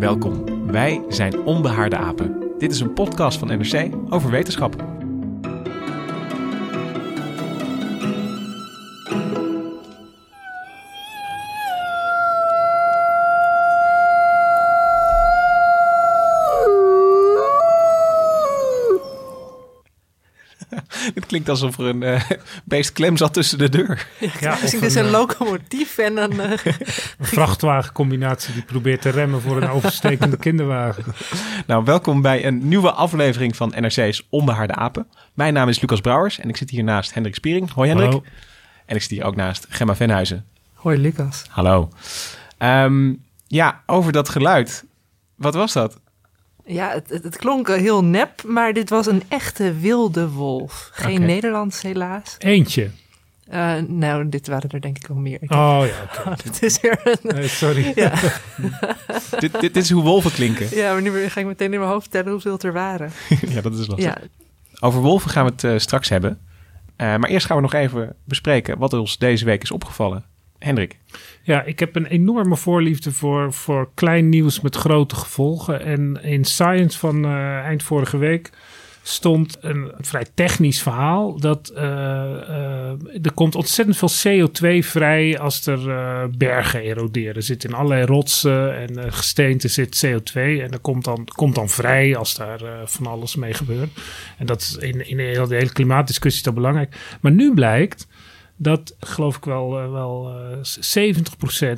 Welkom. Wij zijn Onbehaarde Apen. Dit is een podcast van NRC over wetenschap. Het klinkt alsof er een uh, beest klem zat tussen de deur. Ja, misschien is een, een locomotief en een... Uh, een vrachtwagencombinatie die probeert te remmen voor een overstekende kinderwagen. Nou, welkom bij een nieuwe aflevering van NRC's Onbehaarde Apen. Mijn naam is Lucas Brouwers en ik zit hier naast Hendrik Spiering. Hoi Hendrik. Hallo. En ik zit hier ook naast Gemma Venhuizen. Hoi Lucas. Hallo. Um, ja, over dat geluid. Wat was dat? Ja, het, het, het, klonk heel nep, maar dit was een echte wilde wolf. Geen okay. Nederlands helaas. Eentje? Uh, nou, dit waren er denk ik wel meer. Oh ja, oké. Okay. het is weer een... Nee, sorry. Ja. dit, dit, dit, is hoe wolven klinken. Ja, maar nu ga ik meteen in mijn hoofd tellen hoeveel het er waren. ja, dat is lastig. Ja. Over wolven gaan we het uh, straks hebben. Uh, maar eerst gaan we nog even bespreken wat ons deze week is opgevallen. Hendrik. Ja, ik heb een enorme voorliefde voor, voor klein nieuws met grote gevolgen. En in Science van uh, eind vorige week stond een vrij technisch verhaal. Dat uh, uh, er komt ontzettend veel CO2 vrij als er bergen eroderen. Er zit in allerlei rotsen en gesteente zit CO2. En dat komt dan, komt dan vrij als daar van alles mee gebeurt. En dat is in, in de hele klimaatdiscussie is belangrijk. Maar nu blijkt dat geloof ik wel, uh, wel uh,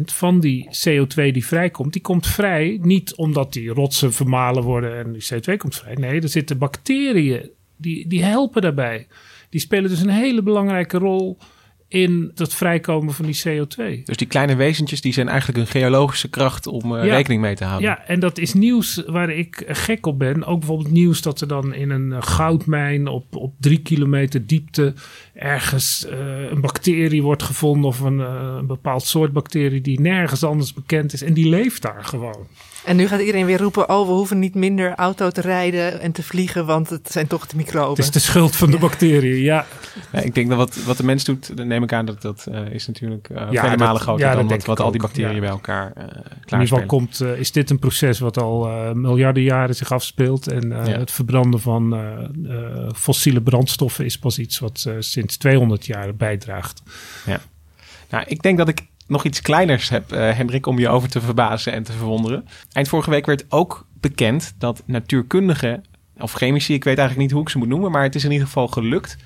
70% van die CO2 die vrijkomt, die komt vrij niet omdat die rotsen vermalen worden en die CO2 komt vrij. Nee, er zitten bacteriën die, die helpen daarbij. Die spelen dus een hele belangrijke rol in het vrijkomen van die CO2. Dus die kleine wezentjes die zijn eigenlijk een geologische kracht om uh, ja, rekening mee te houden. Ja, en dat is nieuws waar ik gek op ben. Ook bijvoorbeeld nieuws dat er dan in een goudmijn op, op drie kilometer diepte ergens uh, een bacterie wordt gevonden of een, uh, een bepaald soort bacterie die nergens anders bekend is en die leeft daar gewoon. En nu gaat iedereen weer roepen: oh, we hoeven niet minder auto te rijden en te vliegen, want het zijn toch de microben. Het is de schuld van de bacteriën, ja. ja. Ik denk dat wat, wat de mens doet, dan neem ik aan dat dat uh, is natuurlijk uh, ja, vele malen groter ja, dan wat, wat al die bacteriën ja. bij elkaar uh, In ieder geval komt, uh, is dit een proces wat al uh, miljarden jaren zich afspeelt. En uh, het verbranden van fossiele brandstoffen is pas iets wat sinds 200 jaar bijdraagt. Ja. Nou, ik denk dat ik nog iets kleiners heb, uh, Hendrik, om je over te verbazen en te verwonderen. Eind vorige week werd ook bekend dat natuurkundigen, of chemici, ik weet eigenlijk niet hoe ik ze moet noemen, maar het is in ieder geval gelukt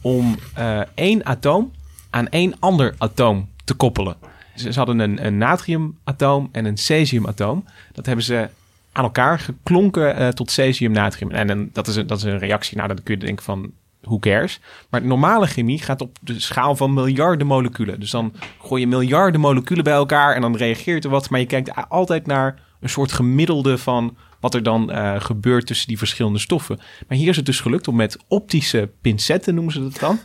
om uh, één atoom aan één ander atoom te koppelen. Ze, hadden een, natriumatoom en een cesiumatoom. Dat hebben ze aan elkaar geklonken uh, tot cesium-natrium. En, en dat, is een, dat is een reactie, nou, dan kun je denken van who cares. Maar normale chemie gaat op de schaal van miljarden moleculen. Dus dan gooi je miljarden moleculen bij elkaar en dan reageert er wat. Maar je kijkt altijd naar een soort gemiddelde van wat er dan uh, gebeurt tussen die verschillende stoffen. Maar hier is het dus gelukt om met optische pincetten, noemen ze dat dan,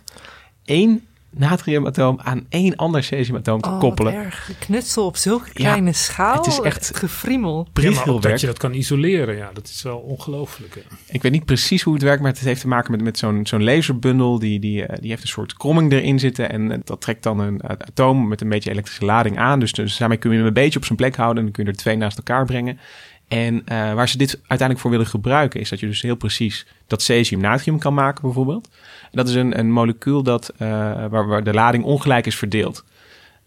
één natriumatoom aan één ander cesiumatoom te oh, koppelen. Erg. Knutsel op zulke kleine Ja, schaal. het is echt gefriemel. Ja, ook Priegelwerk. dat je dat kan isoleren, ja, dat is wel ongelooflijk. hè. Ik weet niet precies hoe het werkt, maar het heeft te maken met, met zo'n zo'n laserbundel. Die, die, eh, die heeft een soort kromming erin zitten. En eh, dat trekt dan een atoom met een beetje elektrische lading aan. Dus, dus daarmee kun je hem een beetje op zijn plek houden. En dan kun je er twee naast elkaar brengen. En eh, waar ze dit uiteindelijk voor willen gebruiken, is dat je dus heel precies dat cesium-natrium kan maken, bijvoorbeeld. Dat is een, een molecuul dat, eh, waar, waar de lading ongelijk is verdeeld.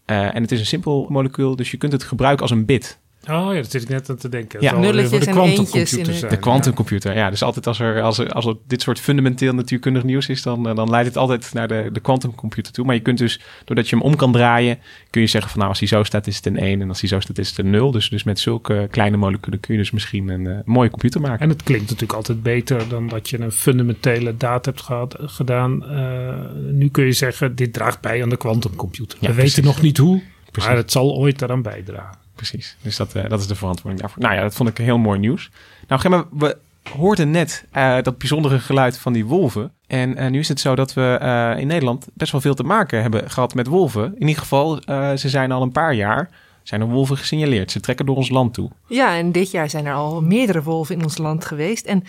Eh, en het is een simpel molecuul, dus je kunt het gebruiken als een bit. Oh ja, dat zit ik net aan te denken. Ja. Nulletjes voor de en eentjes in de- zijn. De quantumcomputer, ja. Dus altijd als er, als er, als er dit soort fundamenteel natuurkundig nieuws is, dan, eh, dan leidt het altijd naar de, de quantumcomputer toe. Maar je kunt dus, doordat je hem om kan draaien, kun je zeggen van nou, als hij zo staat is het een 1 en als hij zo staat is het een 0. Dus, dus met zulke kleine moleculen kun je dus misschien een eh, mooie computer maken. En het klinkt natuurlijk altijd beter dan dat je een fundamentele daad hebt gehad, gedaan. Eh, nu kun je zeggen, dit draagt bij aan de quantumcomputer. Ja, We precies. weten nog niet hoe, Precies. maar het zal ooit daaraan bijdragen. Precies. Dus dat, eh, dat is de verantwoording daarvoor. Nou ja, dat vond ik heel mooi nieuws. Nou, Gemma, we hoorden net eh, dat bijzondere geluid van die wolven. En eh, nu is het zo dat we in Nederland best wel veel te maken hebben gehad met wolven. In ieder geval, ze zijn al een paar jaar, zijn er wolven gesignaleerd. Ze trekken door ons land toe. Ja, en dit jaar zijn er al meerdere wolven in ons land geweest. En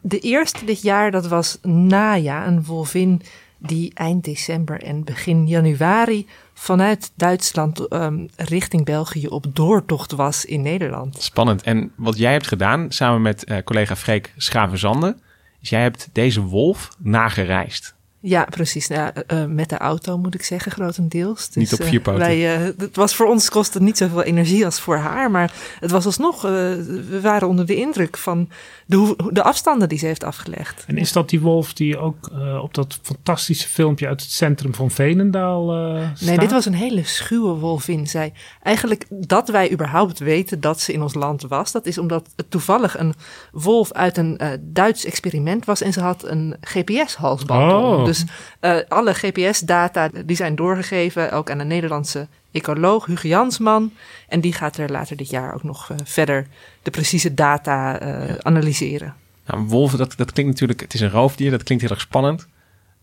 de eerste dit jaar, dat was Naya, een wolvin die eind december en begin januari vanuit Duitsland ehm, richting België op doortocht was in Nederland. Spannend. En wat jij hebt gedaan, samen met eh, collega Freek Schavenzande, is jij hebt deze wolf nagereisd. Ja, precies. Nou, ja, eh, met de auto moet ik zeggen, grotendeels. Dus, Niet op vier eh, poten. Wij, eh, het was voor ons kostte niet zoveel energie als voor haar, maar het was alsnog, eh, we waren onder de indruk van de, de afstanden die ze heeft afgelegd. En is dat die wolf die ook eh, op dat fantastische filmpje uit het centrum van Venendaal eh Nee, dit was een hele schuwe wolvin. Zij, eigenlijk dat wij überhaupt weten dat ze in ons land was, dat is omdat het toevallig een wolf uit een eh, Duits experiment was en ze had een GPS-halsband. om. Oh. Dus eh, alle GPS-data die zijn doorgegeven, ook aan een Nederlandse ecoloog, Hugo Jansman. En die gaat er later dit jaar ook nog eh, verder de precieze data eh, analyseren. Nou, wolven, dat, dat klinkt natuurlijk, het is een roofdier, dat klinkt heel erg spannend.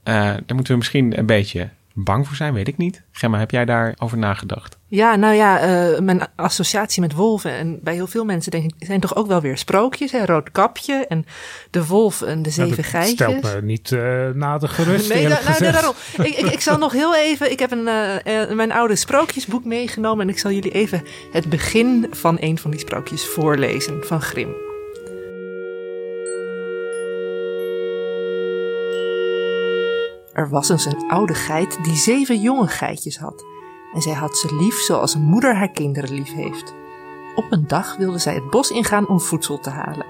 Eh, daar moeten we misschien een beetje bang voor zijn, weet ik niet. Gemma, heb jij daarover nagedacht? Ja, nou ja, eh, mijn associatie met wolven en bij heel veel mensen denk ik zijn toch ook wel weer sprookjes. Hè? Rood kapje en de wolf en de Nou, zeven dat geitjes. stelt me niet eh nader gerust, Nee, da- nou, nee, gezegd. daarom. Ik, ik, ik zal nog heel even. Ik heb een, eh, eh, mijn oude sprookjesboek meegenomen. En ik zal jullie even het begin van een van die sprookjes voorlezen van Grim. Er was eens een oude geit die zeven jonge geitjes had. En zij had ze lief zoals een moeder haar kinderen lief heeft. Op een dag wilde zij het bos ingaan om voedsel te halen.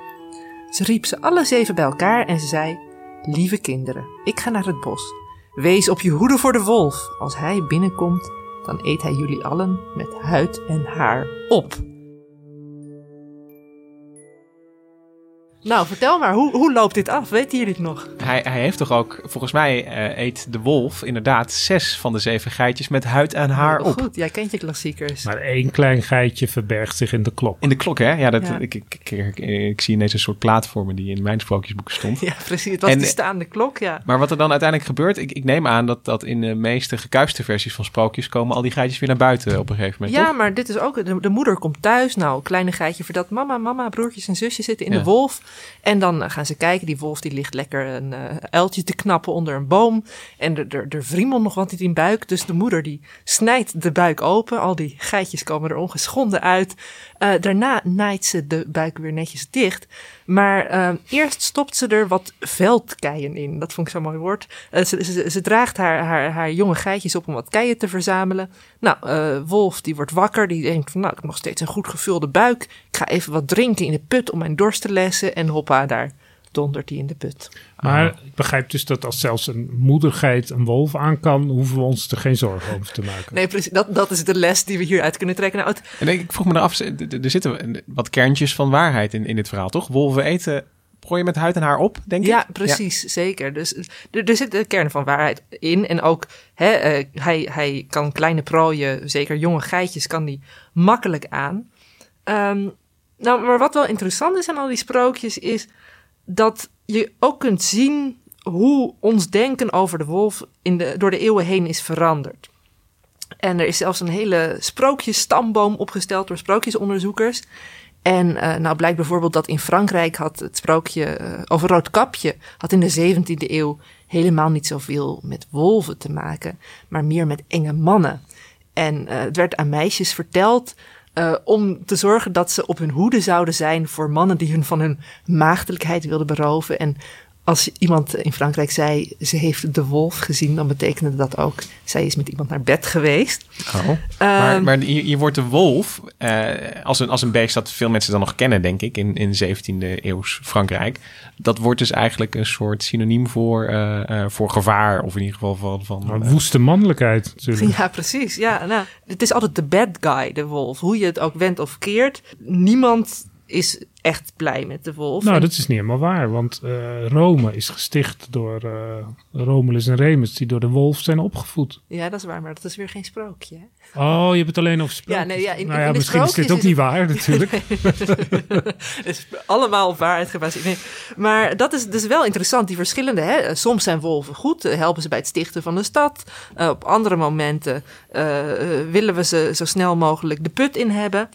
Ze riep ze alle zeven bij elkaar en ze zei: Lieve kinderen, ik ga naar het bos. Wees op je hoede voor de wolf. Als hij binnenkomt, dan eet hij jullie allen met huid en haar op. Nou, vertel maar, hoe, hoe loopt dit af? Weten jullie het nog? Hij, hij heeft toch ook, volgens mij eh, eet de wolf inderdaad zes van de zeven geitjes met huid en haar Heel op. Goed, jij kent je klassiekers. Maar één klein geitje verbergt zich in de klok. In de klok, hè? Ja, dat, Ja. Ik, ik, ik, ik, ik zie ineens een soort plaatvormen die in mijn sprookjesboek stond. Ja, precies. Het was En- de staande klok, ja. Maar wat er dan uiteindelijk gebeurt, ik, ik neem aan dat, dat in de meeste gekuiste versies van sprookjes komen al die geitjes weer naar buiten op een gegeven moment. Ja, toch? maar dit is ook. De, de moeder komt thuis. Nou, kleine geitje vertelt mama, mama, broertjes en zusjes zitten in Ja. de wolf. En dan gaan ze kijken. Die wolf die ligt lekker een eh uiltje te knappen onder een boom. En er, er, nog wat in die buik. Dus de moeder die snijdt de buik open. Al die geitjes komen er ongeschonden uit. Eh, daarna naait ze de buik weer netjes dicht. Maar eh, eerst stopt ze er wat veldkeien in. Dat vond ik zo'n mooi woord. Ze, ze, draagt haar, haar, jonge geitjes op om wat keien te verzamelen. Nou, Wolf die wordt wakker. Die denkt van, nou, ik heb nog steeds een goed gevulde buik. Ik ga even wat drinken in de put om mijn dorst te lessen. En hoppa, daar dondert hij in de put. Maar Ah. ik begrijp dus dat als zelfs een moedergeit een wolf aan kan, hoeven we ons er geen zorgen over te maken. Nee, precies. Dat, dat is de les die we hieruit kunnen trekken. Nou, het, En ik ik vroeg me af, er zitten wat kerntjes van waarheid in, in dit verhaal, toch? Wolven eten prooien met huid en haar op, denk ik? Ja, precies, zeker. Dus er, er zit de kern van waarheid in. En ook, hè, eh, hij, hij kan kleine prooien, zeker jonge geitjes, kan die makkelijk aan. Ehm, nou, maar wat wel interessant is aan al die sprookjes, is dat je ook kunt zien hoe ons denken over de wolf in de, door de eeuwen heen is veranderd. En er is zelfs een hele sprookjesstamboom opgesteld door sprookjesonderzoekers. En eh, nou blijkt bijvoorbeeld dat in Frankrijk had het sprookje eh, over Roodkapje... had in de 17e eeuw helemaal niet zoveel met wolven te maken... maar meer met enge mannen. En eh, het werd aan meisjes verteld eh, om te zorgen dat ze op hun hoede zouden zijn... voor mannen die hun van hun maagdelijkheid wilden beroven... en als iemand in Frankrijk zei ze heeft de wolf gezien, dan betekende dat ook zij is met iemand naar bed geweest. Oh. maar, maar hier, hier, wordt de wolf uh, als, een, als een beest dat veel mensen dan nog kennen, denk ik, in, in 17e eeuws Frankrijk. Dat wordt dus eigenlijk een soort synoniem voor, uh, uh, voor gevaar, of in ieder geval van. van woeste mannelijkheid. Natuurlijk. Ja, precies. Ja, nou, het is altijd de bad guy, de wolf. Hoe je het ook wendt of keert. Niemand is echt blij met de wolf. Nou, dat is niet helemaal waar, want uh, Rome is gesticht door uh, Romulus en Remus, die door de wolf zijn opgevoed. Ja, dat is waar, maar dat is weer geen sprookje. Hè? Oh, je hebt het alleen over sprookjes. Ja, nee, ja, in, nou ja, in misschien is dit ook is niet waar, natuurlijk. het is allemaal op waarheid gebaseerd. Nee. Maar dat is dus wel interessant, die verschillende. Hè? Soms zijn wolven goed, helpen ze bij het stichten van de stad. Uh, op andere momenten willen we ze zo snel mogelijk de put in hebben.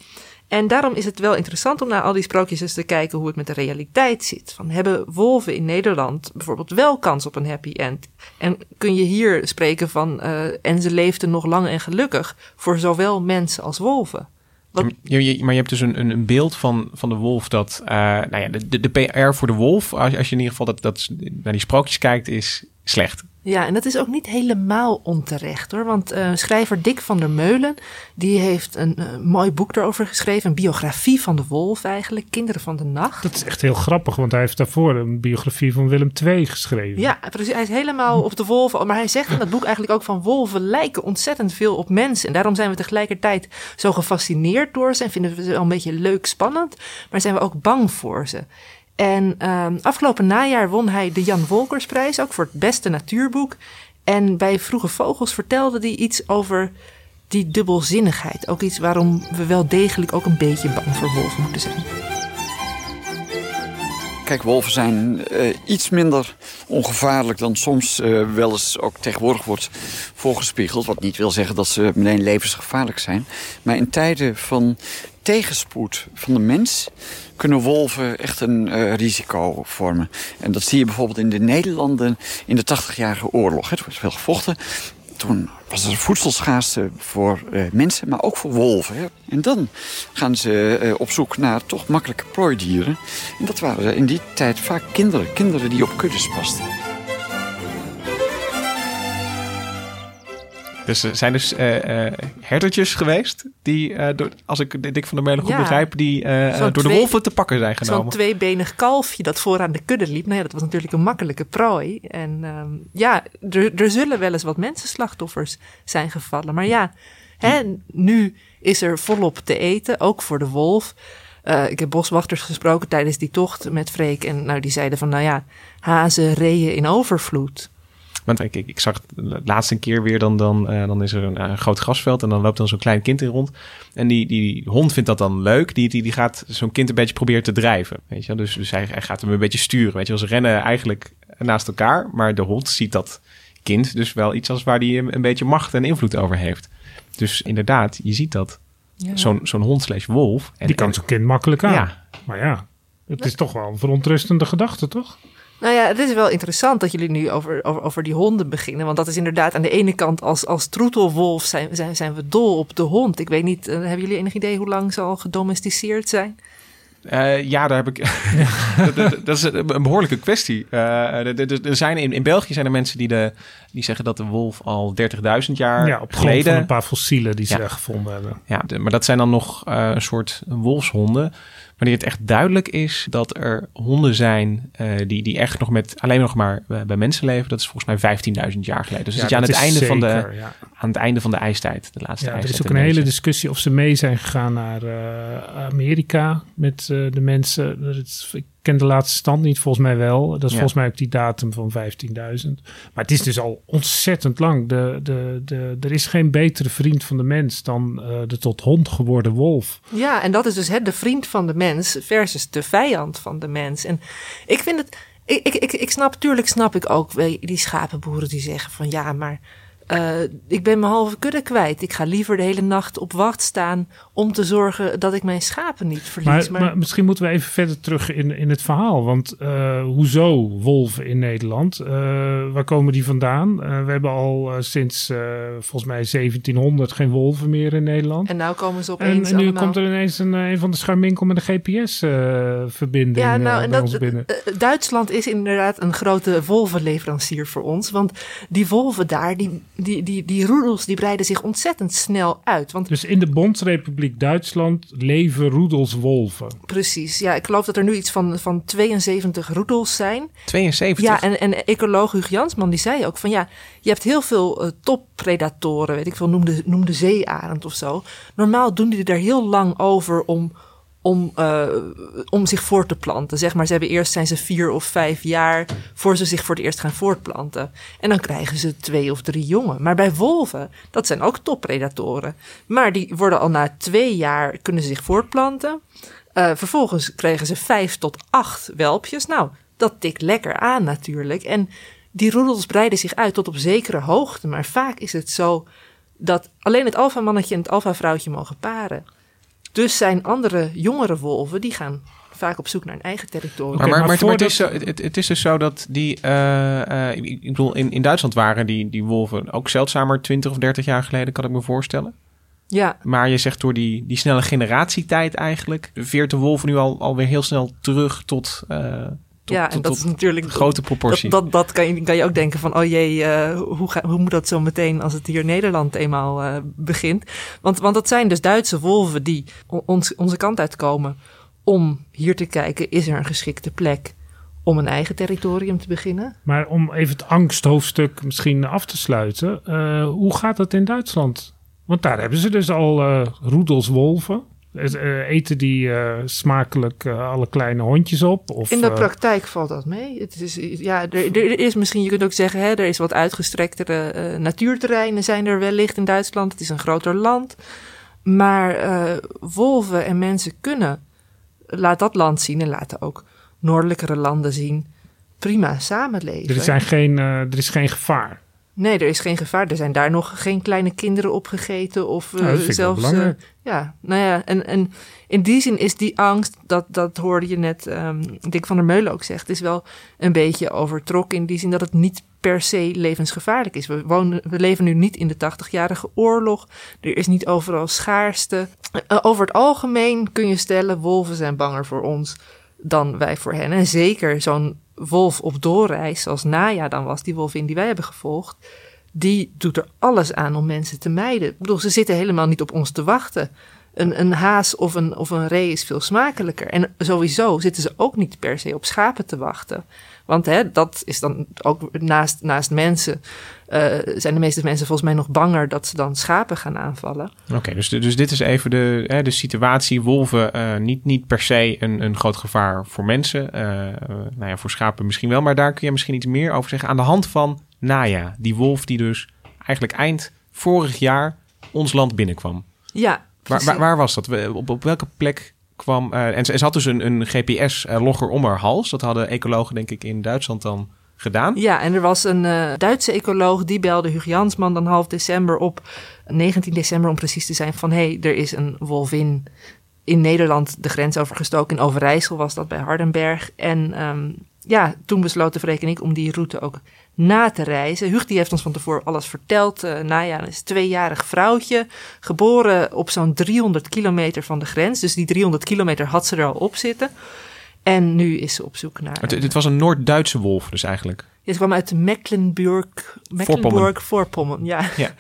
En daarom is het wel interessant om naar al die sprookjes eens te kijken hoe het met de realiteit zit. Van hebben wolven in Nederland bijvoorbeeld wel kans op een happy end? En kun je hier spreken van uh, en ze leefden nog lang en gelukkig voor zowel mensen als wolven? Wat... Maar je hebt dus een, een beeld van, van de wolf dat, uh, nou ja, de, de, de, PR voor de wolf, als, als je in ieder geval dat, dat naar die sprookjes kijkt, is slecht. Ja, en dat is ook niet helemaal onterecht hoor. Want uh, schrijver Dick van der Meulen, die heeft een uh, mooi boek erover geschreven. Een biografie van de wolf eigenlijk, Kinderen van de Nacht. Dat is echt heel grappig, want hij heeft daarvoor een biografie van Willem II geschreven. Ja, precies. Hij is helemaal op de wolven. Maar hij zegt in dat boek eigenlijk ook van wolven lijken ontzettend veel op mensen. En daarom zijn we tegelijkertijd zo gefascineerd door ze. En vinden we ze wel een beetje leuk, spannend. Maar zijn we ook bang voor ze. En uh, afgelopen najaar won hij de Jan Wolkersprijs, ook voor het beste natuurboek. En bij Vroege Vogels vertelde hij iets over die dubbelzinnigheid. Ook iets waarom we wel degelijk ook een beetje bang voor wolven moeten zijn. Kijk, wolven zijn uh, iets minder ongevaarlijk dan soms uh, wel eens ook tegenwoordig wordt voorgespiegeld. Wat niet wil zeggen dat ze meteen levensgevaarlijk zijn. Maar in tijden van tegenspoed van de mens kunnen wolven echt een uh, risico vormen. En dat zie je bijvoorbeeld in de Nederlanden in de 80-jarige oorlog. Het wordt veel gevochten. Toen was er voedselschaarste voor uh, mensen, maar ook voor wolven. Hè. En dan gaan ze uh, op zoek naar toch makkelijke prooidieren. En dat waren in die tijd vaak kinderen. Kinderen die op kuddes pasten. Dus er zijn dus uh, uh, herdertjes geweest die, uh, door, als ik Dick van der Meulen goed ja, begrijp, die door twee, de wolven te pakken zijn genomen. Zo'n tweebenig kalfje dat vooraan de kudde liep. Nou ja, dat was natuurlijk een makkelijke prooi. En um, ja, er, er zullen wel eens wat mensenslachtoffers zijn gevallen. Maar ja, hè, nu is er volop te eten, ook voor de wolf. Uh, ik heb boswachters gesproken tijdens die tocht met Freek. En nou, die zeiden van, nou ja, hazen reeën in overvloed. Want ik, ik, ik zag de laatste keer weer, dan, dan, uh, dan is er een, een, groot grasveld en dan loopt dan zo'n klein kind in rond. En die, die hond vindt dat dan leuk. Die, die, die gaat zo'n kind een beetje proberen te drijven. Weet je? Dus, dus hij, hij gaat hem een beetje sturen. Weet je? Ze rennen eigenlijk naast elkaar, maar de hond ziet dat kind dus wel iets als waar hij een beetje macht en invloed over heeft. Dus inderdaad, je ziet dat. Ja. Zo'n zo'n hond slash wolf. En, die kan zo'n kind makkelijk aan. Ja. Maar ja, het is toch wel een verontrustende gedachte, toch? Nou ja, het is wel interessant dat jullie nu over, over, over die honden beginnen. Want dat is inderdaad aan de ene kant als, als troetelwolf zijn, zijn, zijn we dol op de hond. Ik weet niet, uh, hebben jullie enig idee hoe lang ze al gedomesticeerd zijn? Uh, ja, daar heb ik. dat, dat, is een behoorlijke kwestie. Uh, er zijn in, in België zijn er mensen die, de, die zeggen dat de wolf al 30.000 jaar ja, op geleden. van een paar fossielen die ze ja. gevonden hebben. Ja, de, maar dat zijn dan nog een soort wolfshonden. Wanneer het echt duidelijk is dat er honden zijn uh, die, die echt nog met alleen nog maar bij mensen leven, dat is volgens mij 15.000 jaar geleden. Dus ja, dat je aan het, einde van de, ja. aan het einde van de ijstijd, de laatste ja, ijstijd. Er is ook een hele discussie of ze mee zijn gegaan naar uh, Amerika met de mensen. Het, ik ken de laatste stand niet, volgens mij wel. Dat is ja. volgens mij ook die datum van 15.000. Maar het is dus al ontzettend lang. De, de, de, er is geen betere vriend van de mens dan uh, de tot hond geworden wolf. Ja, en dat is dus hè, de vriend van de mens versus de vijand van de mens. En ik vind het. Ik, ik, ik, ik snap, tuurlijk snap ik ook die schapenboeren die zeggen van ja, maar eh, ik ben mijn halve kudde kwijt. Ik ga liever de hele nacht op wacht staan om te zorgen dat ik mijn schapen niet verlies. Maar, maar, misschien moeten we even verder terug in, in het verhaal. Want uh, hoezo wolven in Nederland? Uh, waar komen die vandaan? we hebben al sinds volgens mij 1700 geen wolven meer in Nederland. En nu komen ze opeens En, en nu allemaal... komt er ineens een, een van de scharminkel met een GPS-verbinding ja, nou, en dat, binnen. Duitsland is inderdaad een grote wolvenleverancier voor ons. Want die wolven daar, die, die, die, die roedels, die breiden zich ontzettend snel uit. Want, dus in de Bondsrepubliek Duitsland leven roedels wolven? Precies, ja. Ik geloof dat er nu iets van, van 72 roedels zijn. 72? Ja, en, en ecoloog Hugo Jansman die zei ook van ja, je hebt heel veel uh, toppredatoren, weet ik veel, noem de, noem de zeearend of zo. Normaal doen die er heel lang over om om, uh, om zich voort te planten. Zeg maar, ze hebben eerst zijn ze vier of vijf jaar voor ze zich voor het eerst gaan voortplanten. En dan krijgen ze twee of drie jongen. Maar bij wolven, dat zijn ook toppredatoren. Maar die worden al na twee jaar kunnen ze zich voortplanten. Uh, vervolgens kregen ze vijf tot acht welpjes. Nou, dat tikt lekker aan natuurlijk. En die roedels breiden zich uit tot op zekere hoogte. Maar vaak is het zo dat alleen het alfamannetje en het alfavrouwtje mogen paren. Dus zijn andere jongere wolven, die gaan vaak op zoek naar een eigen territorium. Maar, maar, maar, maar het, is zo, het, het, is dus zo dat die, uh, uh, ik bedoel, in, in Duitsland waren die, die wolven ook zeldzamer 20 of 30 jaar geleden, kan ik me voorstellen. Ja. Maar je zegt door die, die snelle generatietijd eigenlijk, veert de wolven nu al, alweer heel snel terug tot, uh, tot, ja, en dat is natuurlijk grote proportie. Dat, dat, dat, kan, je, kan je ook denken van, oh jee, uh, hoe, ga, hoe moet dat zo meteen als het hier Nederland eenmaal uh, begint? Want, want dat zijn dus Duitse wolven die ons, onze kant uitkomen om hier te kijken, is er een geschikte plek om een eigen territorium te beginnen? Maar om even het angsthoofdstuk misschien af te sluiten, uh, hoe gaat dat in Duitsland? Want daar hebben ze dus al roedels wolven. Uh, eten die uh, smakelijk uh, alle kleine hondjes op? Of, In de praktijk valt dat mee. Het is, ja, er, er, is misschien, je kunt ook zeggen, hè, er is wat uitgestrektere natuurterreinen zijn er wellicht in Duitsland. Het is een groter land. Maar wolven en mensen kunnen, laat dat land zien en laten ook noordelijkere landen zien, prima samenleven. Er, zijn geen, er is geen gevaar. Nee, er is geen gevaar. Er zijn daar nog geen kleine kinderen opgegeten. Of uh, nou, zelfs. Uh, ja, nou ja. En, en in die zin is die angst, dat, dat hoorde je net um, Dick van der Meulen ook zegt, is wel een beetje overtrokken. In die zin dat het niet per se levensgevaarlijk is. We, wonen, we leven nu niet in de 80-jarige oorlog. Er is niet overal schaarste. Uh, over het algemeen kun je stellen, wolven zijn banger voor ons dan wij voor hen. En zeker zo'n wolf op doorreis, zoals Naya dan was, die wolvin die wij hebben gevolgd, die doet er alles aan om mensen te mijden. Ik bedoel, ze zitten helemaal niet op ons te wachten. Een, een haas of een, of een ree is veel smakelijker. En sowieso zitten ze ook niet per se op schapen te wachten. Want hè, dat is dan ook naast, naast mensen. Uh, zijn de meeste mensen volgens mij nog banger dat ze dan schapen gaan aanvallen. Oké, okay, dus, dus dit is even de, hè, de situatie. Wolven uh, niet, niet per se een, een groot gevaar voor mensen. Uh, nou ja, voor schapen misschien wel. Maar daar kun je misschien iets meer over zeggen. Aan de hand van Naya, die wolf die dus eigenlijk eind vorig jaar ons land binnenkwam. Ja. Waar, waar, waar was dat? Op, op welke plek kwam. Uh, en, ze, had dus een, een GPS-logger om haar hals. Dat hadden ecologen, denk ik, in Duitsland dan gedaan. Ja, en er was een uh, Duitse ecoloog die belde Hugo Jansman dan half december op, 19 december om precies te zijn, van hé, hey, er is een wolvin in Nederland de grens overgestoken. In Overijssel was dat bij Hardenberg. En um, ja, toen besloten Freek en ik om die route ook na te reizen. Huug die heeft ons van tevoren alles verteld. Uh, Naya is een tweejarig vrouwtje, geboren op zo'n 300 kilometer van de grens. Dus die 300 kilometer had ze er al op zitten. En nu is ze op zoek naar... Het, het was een Noord-Duitse wolf dus eigenlijk? Ja, ze kwam uit Mecklenburg, Mecklenburg-Voorpommern. Ja. ja.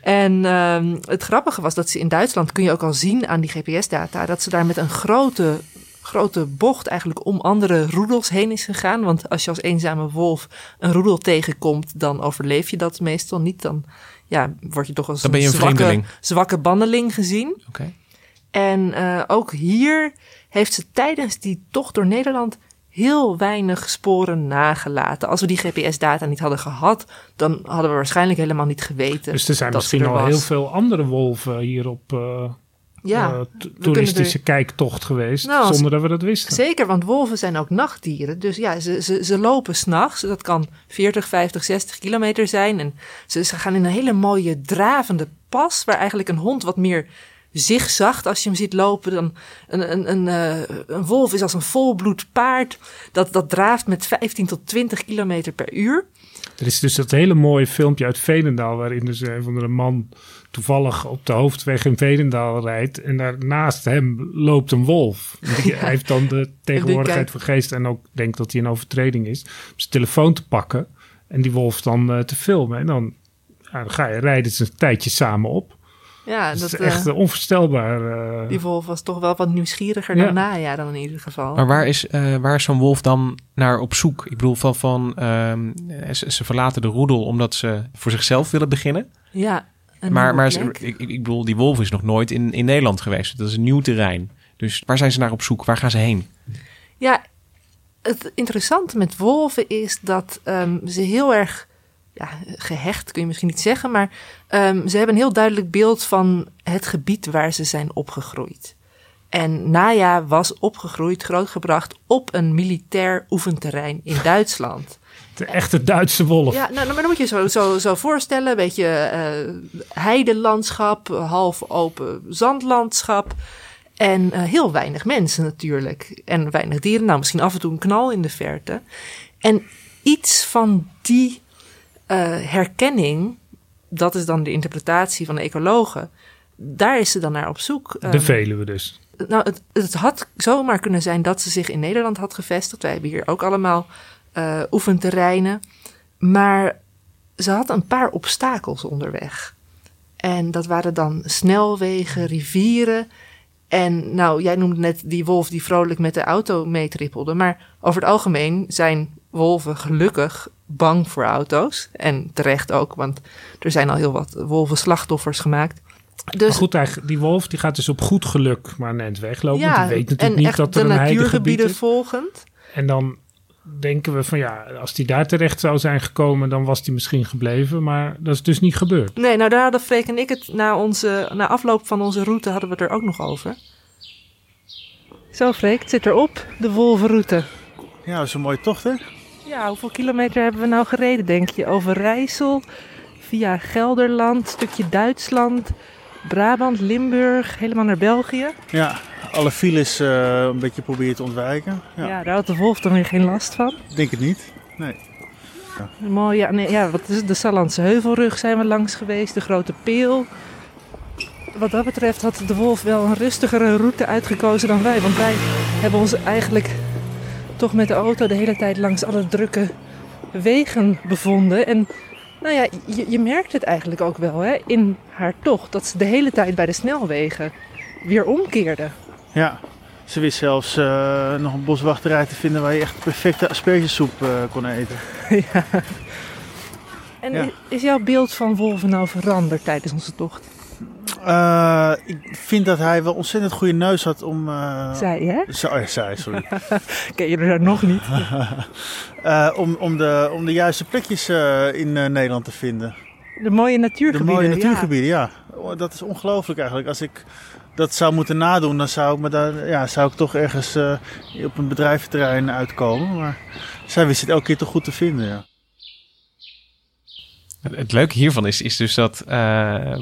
En um, het grappige was dat ze in Duitsland, kun je ook al zien aan die GPS-data, dat ze daar met een grote grote bocht eigenlijk om andere roedels heen is gegaan. Want als je als eenzame wolf een roedel tegenkomt, dan overleef je dat meestal niet. Dan ja, word je toch als dan ben je een, zwakke, zwakke banneling gezien. Oké. Okay. En uh, ook hier heeft ze tijdens die tocht door Nederland heel weinig sporen nagelaten. Als we die GPS-data niet hadden gehad, dan hadden we waarschijnlijk helemaal niet geweten. Dus er zijn dat misschien er al was. heel veel andere wolven hier op. Uh Ja, eh, toeristische kijktocht geweest. Nou, zonder dat we dat wisten. Zeker, want wolven zijn ook nachtdieren. Dus ja, ze, ze, ze lopen s'nachts. Dat kan 40, 50, 60 kilometer zijn. En ze, ze gaan in een hele mooie dravende pas... waar eigenlijk een hond wat meer zigzagt als je hem ziet lopen. Dan een, een, een, eh, een wolf is als een volbloed paard. Dat, dat draaft met 15 tot 20 kilometer per uur. Er is dus dat hele mooie filmpje uit Veenendaal... waarin dus een van de man toevallig op de hoofdweg in Veenendaal rijdt... en daarnaast hem loopt een wolf. Die, Hij heeft dan de tegenwoordigheid van geest... en ook denkt dat hij een overtreding is... om zijn telefoon te pakken en die wolf dan eh, te filmen. En dan, ja, dan ga je rijden ze een tijdje samen op. Ja, dat dat, is echt eh, onvoorstelbaar. eh. die wolf was toch wel wat nieuwsgieriger Ja. dan Naya dan in ieder geval. Maar waar is, eh, waar is zo'n wolf dan naar op zoek? Ik bedoel, van, van ehm, ze, ze verlaten de roedel omdat ze voor zichzelf willen beginnen. Ja, een Maar, maar ik, ik ik bedoel, die wolf is nog nooit in, in Nederland geweest. Dat is een nieuw terrein. Dus waar zijn ze naar op zoek? Waar gaan ze heen? Ja, het interessante met wolven is dat ehm, ze heel erg ja, gehecht, kun je misschien niet zeggen, maar ehm, ze hebben een heel duidelijk beeld van het gebied waar ze zijn opgegroeid. En Naya was opgegroeid, grootgebracht op een militair oefenterrein in Duitsland. De echte Duitse wolf. Ja, nou, maar dan moet je zo, zo, zo voorstellen. Een beetje eh heidelandschap, half open zandlandschap. En eh, heel weinig mensen natuurlijk. En weinig dieren. Nou, misschien af en toe een knal in de verte. En iets van die eh, herkenning, dat is dan de interpretatie van de ecologen. Daar is ze dan naar op zoek. De Veluwe dus. nou, het, het had zomaar kunnen zijn dat ze zich in Nederland had gevestigd. Wij hebben hier ook allemaal eh, oefenterreinen. Maar ze had een paar obstakels onderweg. En dat waren dan snelwegen, rivieren. En nou, jij noemde net die wolf die vrolijk met de auto meetrippelde. Maar over het algemeen zijn wolven gelukkig bang voor auto's. En terecht ook, want er zijn al heel wat wolven slachtoffers gemaakt. Dus maar goed, die wolf die gaat dus op goed geluk maar net weglopen. want die weet natuurlijk en niet echt dat er de een natuurgebieden volgend. En dan denken we van ja, als die daar terecht zou zijn gekomen, dan was die misschien gebleven. Maar dat is dus niet gebeurd. Nee, nou daar hadden Freek en ik het na, onze, na afloop van onze route hadden we het er ook nog over. Zo Freek, het zit erop, de wolvenroute. Ja, dat is een mooie tocht, hè? Ja, hoeveel kilometer hebben we nou gereden, denk je? Over Rijssel, via Gelderland, stukje Duitsland, Brabant, Limburg, helemaal naar België. Ja, alle files eh, een beetje proberen te ontwijken. Ja. Ja, daar had de wolf dan weer geen last van. denk het niet. Nee. Mooi, ja, nee, ja, wat is het? De Sallandse Heuvelrug zijn we langs geweest, de Grote Peel. Wat dat betreft had de wolf wel een rustigere route uitgekozen dan wij. Want wij hebben ons eigenlijk toch met de auto de hele tijd langs alle drukke wegen bevonden. En nou ja, je, je merkt het eigenlijk ook wel hè, in haar tocht. Dat ze de hele tijd bij de snelwegen weer omkeerde. Ja, ze wist zelfs eh, nog een boswachterij te vinden waar je echt perfecte aspergesoep eh, kon eten. En Ja. i- is jouw beeld van wolven nou veranderd tijdens onze tocht? Eh, ik vind dat hij wel ontzettend goede neus had om... eh, Zij, hè? Oh ja, zij, sorry. Ken je er nog niet? Eh, om, om, de, om de juiste plekjes eh, in eh, Nederland te vinden. De mooie De natuurgebieden. mooie ja. natuurgebieden, ja. Oh, Dat is ongelooflijk eigenlijk. Als ik dat zou moeten nadoen, dan zou ik, me daar, ja, zou ik toch ergens eh, op een bedrijventerrein uitkomen. Maar zij wist het elke keer toch goed te vinden, ja. Het, leuke hiervan is, is dus dat, eh,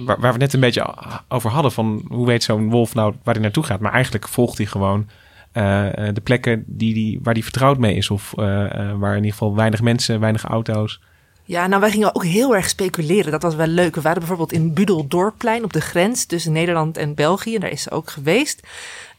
waar, we het net een beetje over hadden, van hoe weet zo'n wolf nou waar hij naartoe gaat. Maar eigenlijk volgt hij gewoon eh, de plekken die, die, waar hij vertrouwd mee is. Of eh, waar in ieder geval weinig mensen, weinig auto's. Ja, nou wij gingen ook heel erg speculeren. Dat was wel leuk. We waren bijvoorbeeld in Budeldorpplein op de grens tussen Nederland en België. En daar is ze ook geweest.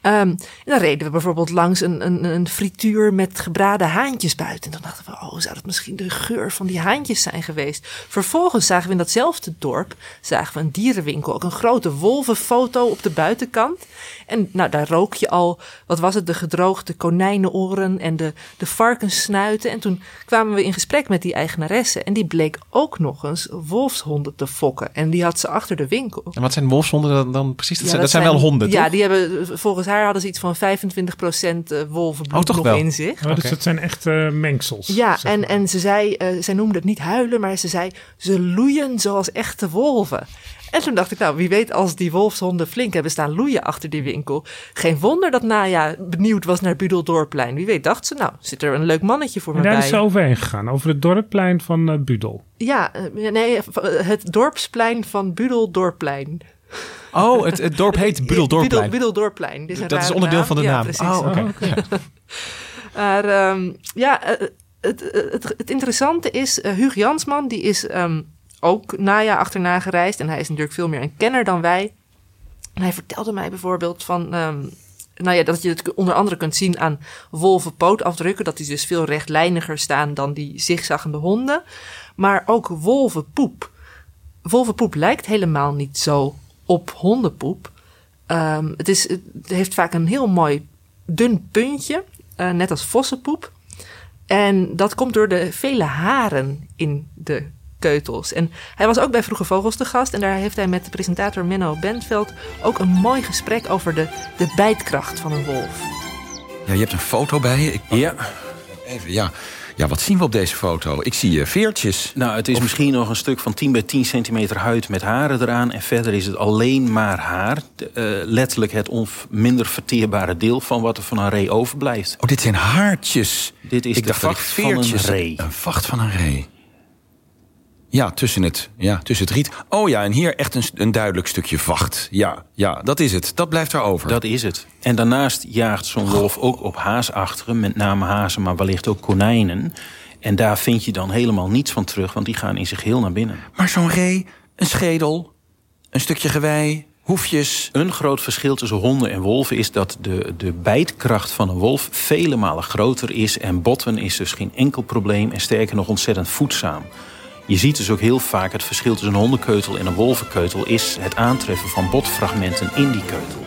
En dan reden we bijvoorbeeld langs een, een, een frituur met gebraden haantjes buiten. En dan dachten we, oh, zou dat misschien de geur van die haantjes zijn geweest? Vervolgens zagen we in datzelfde dorp, zagen we een dierenwinkel. Ook een grote wolvenfoto op de buitenkant. En nou, daar rook je al, wat was het, de gedroogde konijnenoren en de, de varkenssnuiten. En toen kwamen we in gesprek met die eigenaresse. En die bleek ook nog eens wolfshonden te fokken. En die had ze achter de winkel. En wat zijn wolfshonden dan, dan precies? Dat, Ja, zijn, dat zijn wel honden, Ja, toch? die hebben, volgens haar hadden ze iets van 25% eh, wolvenbloed Oh, toch nog wel? in zich. Oh, dus dat zijn echt eh, mengsels. Ja, en, maar. en ze zei, eh, zij noemde het niet huilen, maar ze zei, ze loeien zoals echte wolven. En toen dacht ik, nou, wie weet als die wolfshonden flink hebben staan loeien achter die winkel. Geen wonder dat Naya benieuwd was naar Budeldorpplein. Wie weet dacht ze, nou, zit er een leuk mannetje voor En me daar is ze overheen gegaan, over het dorpplein van Budel. Ja, nee, het dorpsplein van Budeldorpplein. Oh, het, het dorp heet. Dit is een Dat is onderdeel naam. van de Ja, naam. precies. Oh, oké. Maar ehm, ja, eh, het, het, het interessante is, eh Huug Jansman, die is ehm, ook naja achterna gereisd. En hij is natuurlijk veel meer een kenner dan wij. En hij vertelde mij bijvoorbeeld van... ehm, nou ja, dat je het onder andere kunt zien aan wolvenpootafdrukken. Dat die dus veel rechtlijniger staan dan die zigzaggende honden. Maar ook wolvenpoep. Wolvenpoep lijkt helemaal niet zo op hondenpoep. Ehm, het, is, het heeft vaak een heel mooi dun puntje, eh, net als vossenpoep. En dat komt door de vele haren in de keutels. En hij was ook bij Vroege Vogels te gast. En daar heeft hij met de presentator Menno Bentveld ook een mooi gesprek over de, de bijtkracht van een wolf. Ja, je hebt een foto bij je. Ik... Ja. Even, ja. Ja, wat zien we op deze foto? Ik zie uh, veertjes. Nou, het is misschien nog een stuk van 10 bij 10 centimeter huid met haren eraan. En verder is het alleen maar haar. De, uh, letterlijk het minder verteerbare deel van wat er van een ree overblijft. Oh, dit zijn haartjes. Dit is ik de dacht vacht van een ree. Een vacht van een ree. Ja, tussen het, ja, tussen het riet. Oh ja, en hier echt een, een duidelijk stukje vacht. Ja, ja, dat is het. Dat blijft erover. Dat is het. En daarnaast jaagt zo'n wolf ook op haasachtigen, met name hazen, maar wellicht ook konijnen. En daar vind je dan helemaal niets van terug, want die gaan in zich heel naar binnen. Maar zo'n ree, een schedel, een stukje gewei, hoefjes. Een groot verschil tussen honden en wolven is dat de, de bijtkracht van een wolf vele malen groter is. En botten is dus geen enkel probleem en sterker nog ontzettend voedzaam. Je ziet dus ook heel vaak het verschil tussen een hondenkeutel en een wolvenkeutel... is het aantreffen van botfragmenten in die keutel.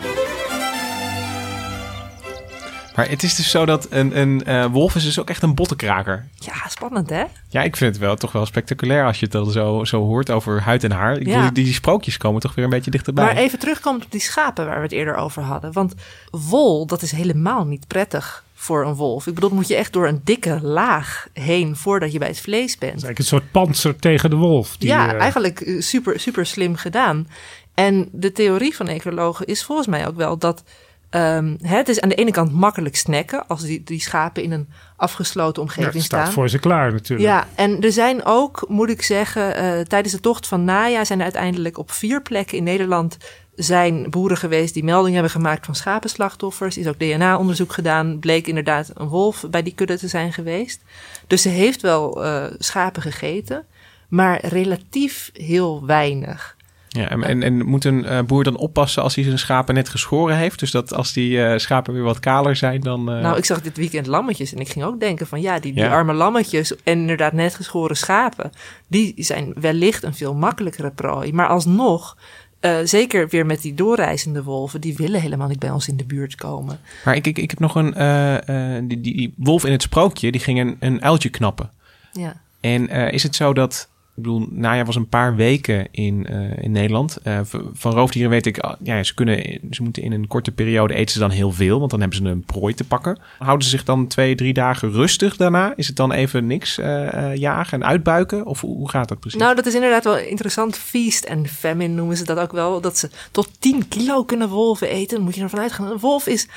Maar het is dus zo dat een, een uh, wolf is dus ook echt een bottenkraker. Ja, spannend hè? Ja, ik vind het wel toch wel spectaculair als je het dan zo, zo hoort over huid en haar. Ik Ja. bedoel, die, die sprookjes komen toch weer een beetje dichterbij. Maar even terugkomen op die schapen waar we het eerder over hadden. Want wol, dat is helemaal niet prettig voor een wolf. Ik bedoel, moet je echt door een dikke laag heen voordat je bij het vlees bent. Het is eigenlijk een soort panzer tegen de wolf. Die, ja, eh, eigenlijk eh, super, super slim gedaan. En de theorie van ecologen is volgens mij ook wel dat ehm, het is aan de ene kant makkelijk snacken als die, die schapen in een afgesloten ja, omgeving staat staan. voor ze klaar natuurlijk. Ja, en er zijn ook, moet ik zeggen, eh, tijdens de tocht van najaar zijn er uiteindelijk op vier plekken in Nederland zijn boeren geweest die melding hebben gemaakt van schapenslachtoffers. Is ook DNA-onderzoek gedaan. Bleek inderdaad een wolf bij die kudde te zijn geweest. Dus ze heeft wel eh, schapen gegeten, maar relatief heel weinig. Ja, en, en, en moet een eh, boer dan oppassen als hij zijn schapen net geschoren heeft? Dus dat als die eh, schapen weer wat kaler zijn, dan... Nou, ik zag dit weekend lammetjes en ik ging ook denken van ja, die, die Ja. arme lammetjes en inderdaad net geschoren schapen, die zijn wellicht een veel makkelijkere prooi. Maar alsnog, eh, zeker weer met die doorreizende wolven, die willen helemaal niet bij ons in de buurt komen. Maar ik, ik, ik heb nog een... eh, eh, die, die wolf in het sprookje, die ging een, een uiltje knappen. Ja. En is het zo dat... Ik bedoel, Naja was een paar weken in, eh, in Nederland. Eh, van roofdieren weet ik, ah, ja, ze, kunnen, ze moeten in een korte periode eten ze dan heel veel, want dan hebben ze een prooi te pakken. Houden ze zich dan twee, drie dagen rustig daarna? Is het dan even niks eh, eh, jagen en uitbuiken? Of hoe, gaat dat precies? Nou, dat is inderdaad wel interessant. Feast en famine noemen ze dat ook wel. Dat ze tot 10 kilo kunnen wolven eten. Dan moet je ervan uitgaan. Een wolf is,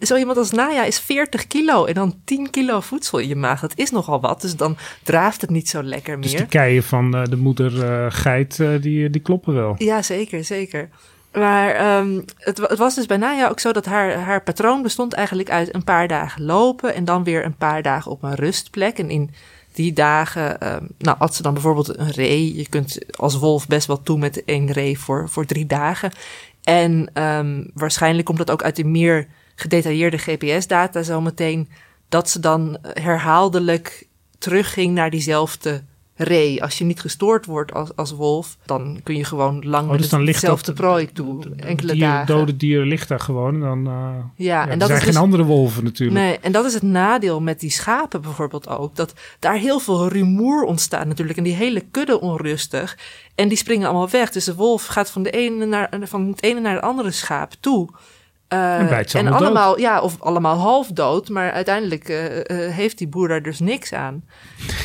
zo iemand als Naya is 40 kilo. En dan 10 kilo voedsel in je maag. Dat is nogal wat. Dus dan draaft het niet zo lekker meer. Dus die keien van eh, de moeder eh, geit, eh, die, die kloppen wel. Ja, zeker, zeker. Maar ehm, het, het was dus bij Naya ook zo dat haar, haar patroon bestond eigenlijk uit een paar dagen lopen en dan weer een paar dagen op een rustplek. En in die dagen, ehm, nou, had ze dan bijvoorbeeld een ree. Je kunt als wolf best wel toe met één ree voor, voor drie dagen. En ehm, waarschijnlijk komt dat ook uit de meer gedetailleerde GPS-data zometeen, dat ze dan herhaaldelijk terugging naar diezelfde ree. Als je niet gestoord wordt als, als wolf, dan kun je gewoon lang Oh, dus dan ligt hetzelfde prooi toe. Enkele Dier, dagen. dode dieren ligt daar gewoon. En dan, eh, Ja, ja, en dat zijn is geen dus- andere wolven natuurlijk. Nee, en dat is het nadeel met die schapen bijvoorbeeld ook. Dat daar heel veel rumoer ontstaat natuurlijk. En die hele kudde onrustig. En die springen allemaal weg. Dus de wolf gaat van, de ene naar, van het ene naar het andere schaap toe. Eh, En allemaal ja, of allemaal half dood, maar uiteindelijk eh, eh, heeft die boer daar dus niks aan.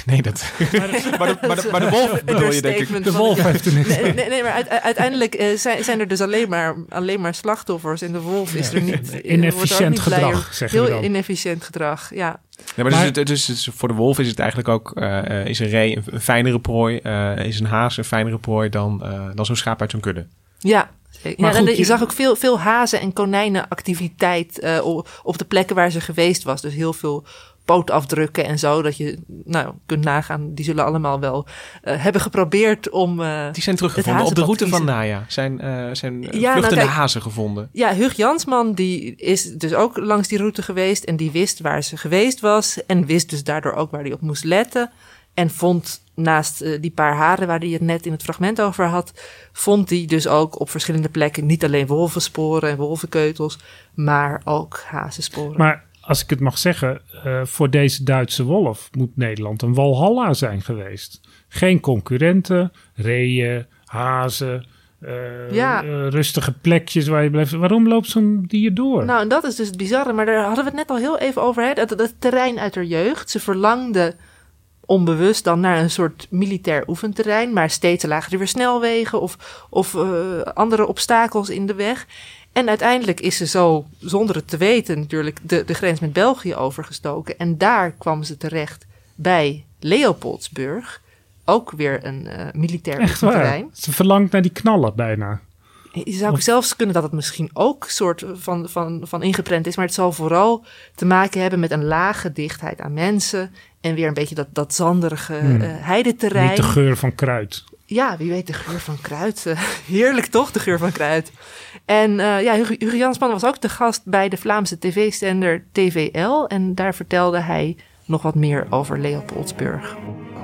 Nee, dat... maar, de, maar, de, maar de wolf bedoel je, denk ik. De wolf heeft er niks Nee, aan. nee, nee, maar uite- uiteindelijk eh, zijn, zijn er dus alleen maar, alleen maar slachtoffers en de wolf is er niet. Inefficiënt niet gedrag, we Heel dan. inefficiënt gedrag, ja. Nee, maar, Maar- dus, het- dus, dus voor de wolf is het eigenlijk ook... is een ree een, een fijnere prooi? eh, is een haas een fijnere prooi dan, eh, dan zo'n schaap uit zo'n kudde? Ja. Ja, Maar en goed, je je- zag ook veel, veel hazen- en konijnenactiviteit eh, op de plekken waar ze geweest was. Dus heel veel pootafdrukken en zo. Dat je nou, kunt nagaan, die zullen allemaal wel eh, hebben geprobeerd om... eh, Die zijn teruggevonden op de route van Naya. Zijn, eh, zijn Ja, nou, vluchtende kijk- hazen gevonden. Ja, Hug Jansman die is dus ook langs die route geweest en die wist waar ze geweest was en wist dus daardoor ook waar hij op moest letten en vond naast eh, die paar haren waar hij het net in het fragment over had, vond hij dus ook op verschillende plekken niet alleen wolvensporen en wolvenkeutels, maar ook hazensporen. Maar als ik het mag zeggen, eh, voor deze Duitse wolf moet Nederland een walhalla zijn geweest. Geen concurrenten, reeën, hazen, eh, Ja. rustige plekjes waar je blijft. Waarom loopt zo'n dier door? Nou, en dat is dus het bizarre, maar daar hadden we het net al heel even over. Hè? Dat, dat terrein uit haar jeugd. Ze verlangde onbewust dan naar een soort militair oefenterrein, maar steeds lagen er weer snelwegen of, of eh, andere obstakels in de weg. En uiteindelijk is ze zo, zonder het te weten natuurlijk, de, de grens met België overgestoken. En daar kwam ze terecht bij Leopoldsburg. Ook weer een eh, militair Echt waar. oefenterrein. Ze verlangt naar die knallen bijna. Je zou ook zelfs kunnen dat het misschien ook soort van, van, van ingeprent is. Maar het zal vooral te maken hebben met een lage dichtheid aan mensen. En weer een beetje dat, dat zanderige Hmm. eh, heideterrein. Niet de geur van kruid. Ja, wie weet de geur van kruid. Eh, Heerlijk toch, de geur van kruid. En eh, ja, Hugo, Hugo Jansman was ook de gast bij de Vlaamse tv-zender TVL. En daar vertelde hij nog wat meer over Leopoldsburg.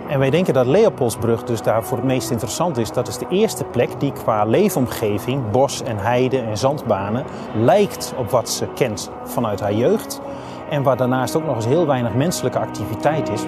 En wij denken dat Leopoldsbrug dus daarvoor het meest interessant is. Dat is de eerste plek die qua leefomgeving, bos en heide en zandbanen, lijkt op wat ze kent vanuit haar jeugd. En waar daarnaast ook nog eens heel weinig menselijke activiteit is.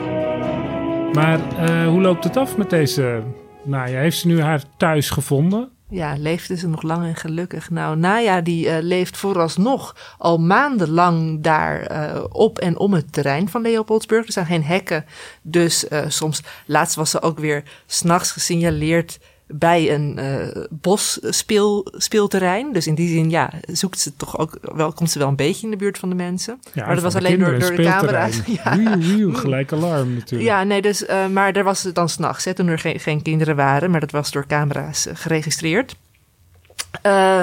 Maar eh, hoe loopt het af met deze Naya? Heeft ze nu haar thuis gevonden? Ja, leefde ze nog lang en gelukkig. Nou, Naya die eh, leeft vooralsnog al maandenlang daar eh, op en om het terrein van Leopoldsburg. Er zijn geen hekken, dus eh, soms, laatst was ze ook weer s'nachts gesignaleerd bij een eh bosspeelterrein. Dus in die zin, ja, zoekt ze toch ook wel, komt ze wel een beetje in de buurt van de mensen. Ja, maar dat was alleen door, de camera's. speelterrein. Ja. Gelijk alarm natuurlijk. Ja, nee, dus, eh, maar daar was het dan s'nachts, toen er geen, geen kinderen waren. Maar dat was door camera's eh, geregistreerd.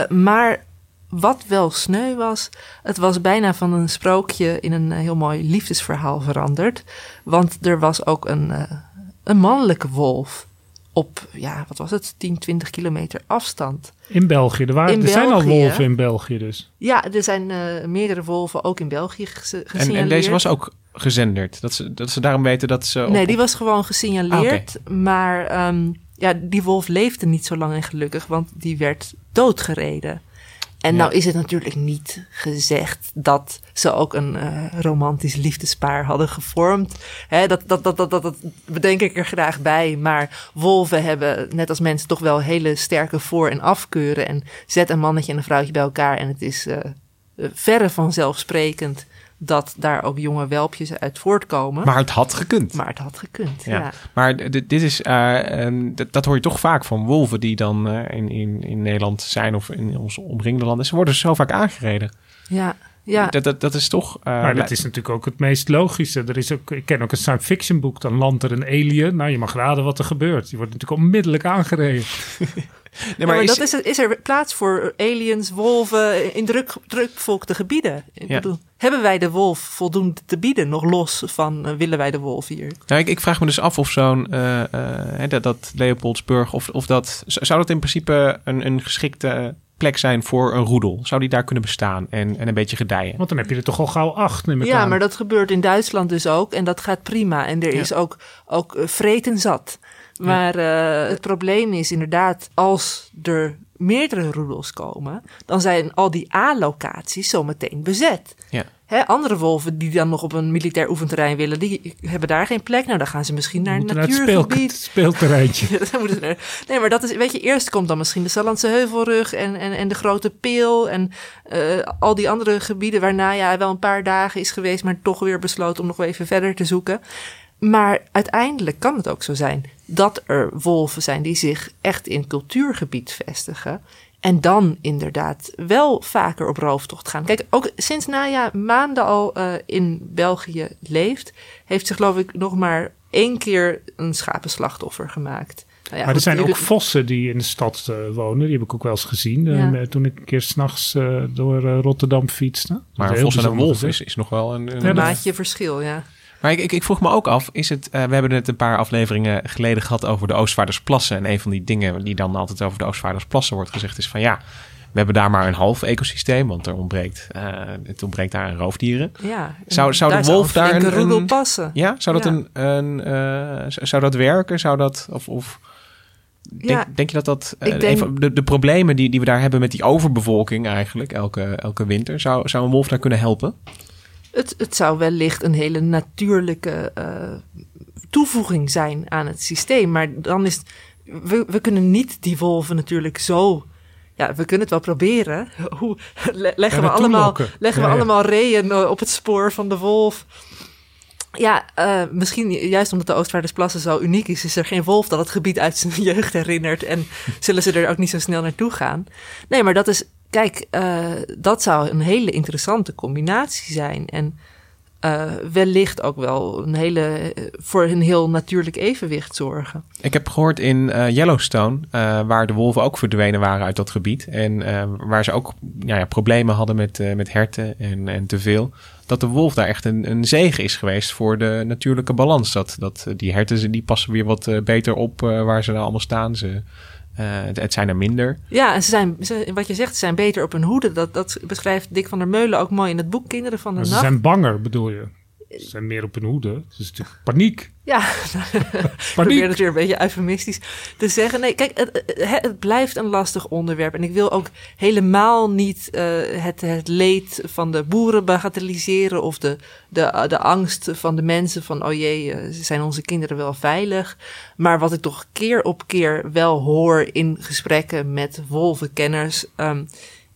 Maar wat wel sneu was, het was bijna van een sprookje in een heel mooi liefdesverhaal veranderd. Want er was ook een, een mannelijke wolf op, ja, wat was het, 10, 20 kilometer afstand. In België. Er, waren, In er zijn al wolven in België dus. Ja, er zijn eh, meerdere wolven ook in België ges- En, en deze was ook gezenderd. Dat ze, dat ze daarom weten dat ze... op- Nee, die was gewoon gesignaleerd. Ah, Maar ehm, ja, die wolf leefde niet zo lang en gelukkig, want die werd doodgereden. En Ja. nou is het natuurlijk niet gezegd dat ze ook een eh, romantisch liefdespaar hadden gevormd. Hè, dat, dat, dat, dat, dat, dat bedenk ik er graag bij. Maar wolven hebben, net als mensen, toch wel hele sterke voor- en afkeuren. En zet een mannetje en een vrouwtje bij elkaar en het is eh, verre van zelfsprekend dat daar ook jonge welpjes uit voortkomen. Maar het had gekund. Maar het had gekund, ja. Ja. Maar dit is, eh, ehm, dat hoor je toch vaak van wolven die dan eh, in, in, in Nederland zijn of in onze omringende landen. Ze worden zo vaak aangereden. Ja, ja. Dat, dat, dat is toch... eh, maar dat is natuurlijk ook het meest logische. Er is ook, ik ken ook een science fiction boek. Dan landt er een alien. Nou, je mag raden wat er gebeurt. Die wordt natuurlijk onmiddellijk aangereden. nee, Ja, maar dat is, er- is er plaats voor aliens, wolven in druk, drukbevolkte gebieden? Ik Ja. bedoel, hebben wij de wolf voldoende te bieden, nog los van eh, willen wij de wolf hier? Nou, ik, ik vraag me dus af of zo'n, eh, eh, hè, dat, dat Leopoldsburg, of, of dat, zou dat in principe een, een geschikte plek zijn voor een roedel? Zou die daar kunnen bestaan en, en een beetje gedijen? Want dan heb je er toch al gauw acht, neem ik Ja, aan. maar dat gebeurt in Duitsland dus ook en dat gaat prima. En er Ja. is ook, ook eh, vreten zat. Maar eh, het probleem is inderdaad, als er meerdere roedels komen, dan zijn al die A-locaties zometeen bezet. Ja. Andere wolven die dan nog op een militair oefenterrein willen, die hebben daar geen plek. Nou, dan gaan ze misschien naar een natuurgebied. speelterreintje. Nee, maar dat is, weet je, eerst komt dan misschien de Sallandse Heuvelrug en, en, en de Grote Peel en eh, al die andere gebieden waarna ja wel een paar dagen is geweest, maar toch weer besloten om nog even verder te zoeken. Maar uiteindelijk kan het ook zo zijn dat er wolven zijn die zich echt in cultuurgebied vestigen. En dan inderdaad wel vaker op rooftocht gaan. Kijk, ook sinds Naya maanden al eh, in België leeft, heeft ze geloof ik nog maar één keer een schapenslachtoffer gemaakt. Nou ja, maar er zijn ook vossen die in de stad eh, wonen. Die heb ik ook wel eens gezien. eh, Ja. toen ik een keer s'nachts nachts door Rotterdam fietste. Maar een vos en een wolf is, is nog wel een... een Ja, een maatje verschil, ja. Maar ik, ik, ik vroeg me ook af, is het, eh, we hebben het een paar afleveringen geleden gehad over de Oostvaardersplassen. En een van die dingen die dan altijd over de Oostvaardersplassen wordt gezegd is van ja, we hebben daar maar een half ecosysteem, want er ontbreekt, eh, het ontbreekt daar aan roofdieren. ja. Zou- zou de wolf een daar een- een- passen? Ja, zou dat, Ja. Een, een, eh, zou dat werken? Zou dat, of, of denk, Ja, denk je dat dat, een denk- van de, de problemen die, die we daar hebben met die overbevolking eigenlijk elke, elke winter, zou, zou een wolf daar kunnen helpen? Het, het zou wellicht een hele natuurlijke eh, toevoeging zijn aan het systeem. Maar dan is. We, we kunnen niet die wolven natuurlijk zo. Ja, we kunnen het wel proberen. Hoe le- leggen, we allemaal, leggen we ja. allemaal reeën eh, op het spoor van de wolf? Ja, eh, misschien juist omdat de Oostvaardersplassen zo uniek is, is er geen wolf dat het gebied uit zijn jeugd herinnert. En zullen ze er ook niet zo snel naartoe gaan. Nee, maar dat is, kijk, eh, dat zou een hele interessante combinatie zijn. En eh, wellicht ook wel een hele, eh, voor een heel natuurlijk evenwicht zorgen. Ik heb gehoord in Yellowstone, waar de wolven ook verdwenen waren uit dat gebied. En waar ze ook ja, ja, problemen hadden met, met herten en, en te veel. Dat de wolf daar echt een, een zegen is geweest voor de natuurlijke balans. Dat, dat die herten die passen weer wat beter op waar ze nou allemaal staan. Ze, eh, het, het zijn er minder. Ja, en ze zijn, ze, wat je zegt, ze zijn beter op hun hoede. Dat, dat beschrijft Dick van der Meulen ook mooi in het boek Kinderen van de Maar ze Nacht. zijn banger, bedoel je? Ze zijn meer op hun hoede. Het is natuurlijk paniek. Ja, ik probeer Paniek. het weer een beetje eufemistisch te zeggen. Nee, kijk, het, het, het blijft een lastig onderwerp. En ik wil ook helemaal niet eh, het, het leed van de boeren bagatelliseren... of de, de, de angst van de mensen van... oh jee, eh, zijn onze kinderen wel veilig? Maar wat ik toch keer op keer wel hoor in gesprekken met wolvenkenners... ehm,